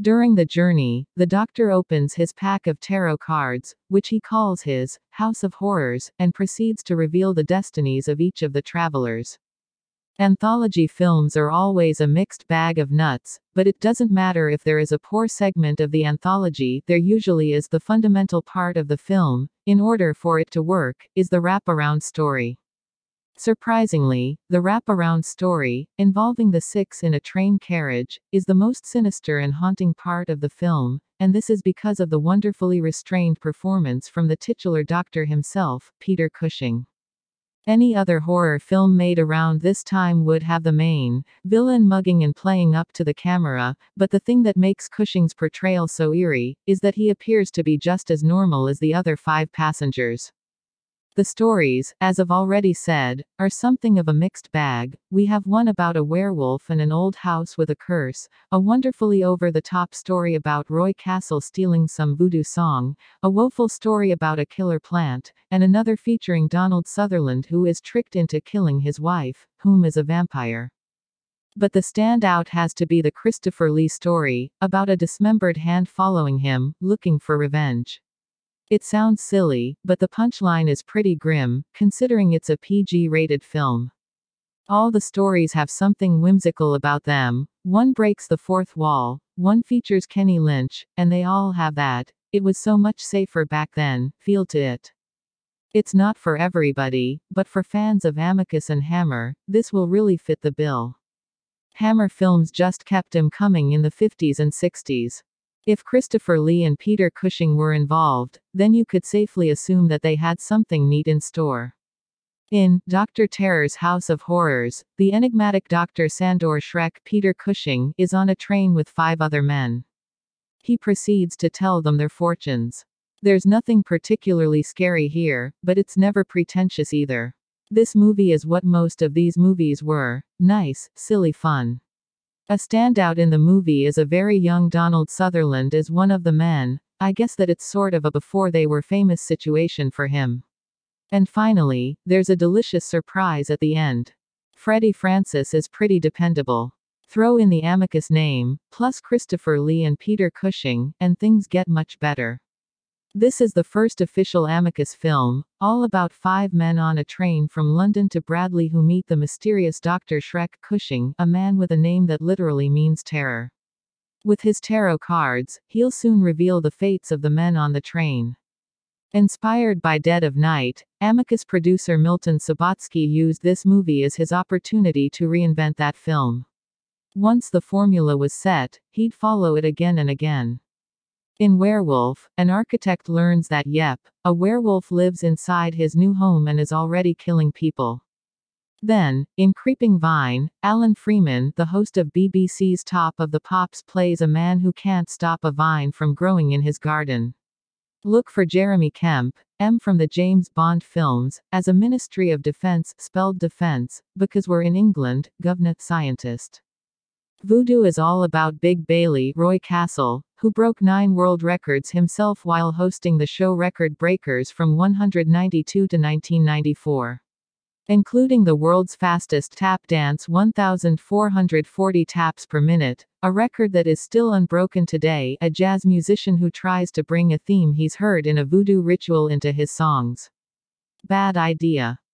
During the journey, the doctor opens his pack of tarot cards, which he calls his House of Horrors, and proceeds to reveal the destinies of each of the travelers. Anthology films are always a mixed bag of nuts, but it doesn't matter if there is a poor segment of the anthology, there usually is the fundamental part of the film, in order for it to work, is the wraparound story. Surprisingly, the wraparound story, involving the six in a train carriage, is the most sinister and haunting part of the film, and this is because of the wonderfully restrained performance from the titular doctor himself, Peter Cushing. Any other horror film made around this time would have the main villain mugging and playing up to the camera, but the thing that makes Cushing's portrayal so eerie is that he appears to be just as normal as the other five passengers. The stories, as I've already said, are something of a mixed bag. We have one about a werewolf and an old house with a curse, a wonderfully over the top story about Roy Castle stealing some voodoo song, a woeful story about a killer plant, and another featuring Donald Sutherland who is tricked into killing his wife, whom is a vampire. But the standout has to be the Christopher Lee story, about a dismembered hand following him, looking for revenge. It sounds silly, but the punchline is pretty grim, considering it's a PG rated film. All the stories have something whimsical about them, one breaks the fourth wall, one features Kenny Lynch, and they all have that, it was so much safer back then, feel to it. It's not for everybody, but for fans of Amicus and Hammer, this will really fit the bill. Hammer films just kept him coming in the 50s and 60s. If Christopher Lee and Peter Cushing were involved, then you could safely assume that they had something neat in store. In Dr. Terror's House of Horrors, the enigmatic Dr. Sandor Schreck Peter Cushing is on a train with five other men. He proceeds to tell them their fortunes. There's nothing particularly scary here, but it's never pretentious either. This movie is what most of these movies were nice, silly fun. A standout in the movie is a very young Donald Sutherland as one of the men, I guess that it's sort of a before they were famous situation for him. And finally, there's a delicious surprise at the end. Freddie Francis is pretty dependable. Throw in the Amicus name, plus Christopher Lee and Peter Cushing, and things get much better. This is the first official Amicus film, all about five men on a train from London to Bradley who meet the mysterious Dr. Schreck Cushing, a man with a name that literally means terror. With his tarot cards, he'll soon reveal the fates of the men on the train. Inspired by Dead of Night, Amicus producer Milton Subotsky used this movie as his opportunity to reinvent that film. Once the formula was set, he'd follow it again and again. In Werewolf, an architect learns that yep, a werewolf lives inside his new home and is already killing people. Then, in Creeping Vine, Alan Freeman, the host of BBC's Top of the Pops, plays a man who can't stop a vine from growing in his garden. Look for Jeremy Kemp, M from the James Bond films, as a Ministry of Defense, spelled defense, because we're in England, government scientist. Voodoo is all about Biff Bailey, Roy Castle, who broke nine world records himself while hosting the show Record Breakers from 192 to 1994. Including the world's fastest tap dance 1,440 taps per minute, a record that is still unbroken today, a jazz musician who tries to bring a theme he's heard in a voodoo ritual into his songs. Bad idea.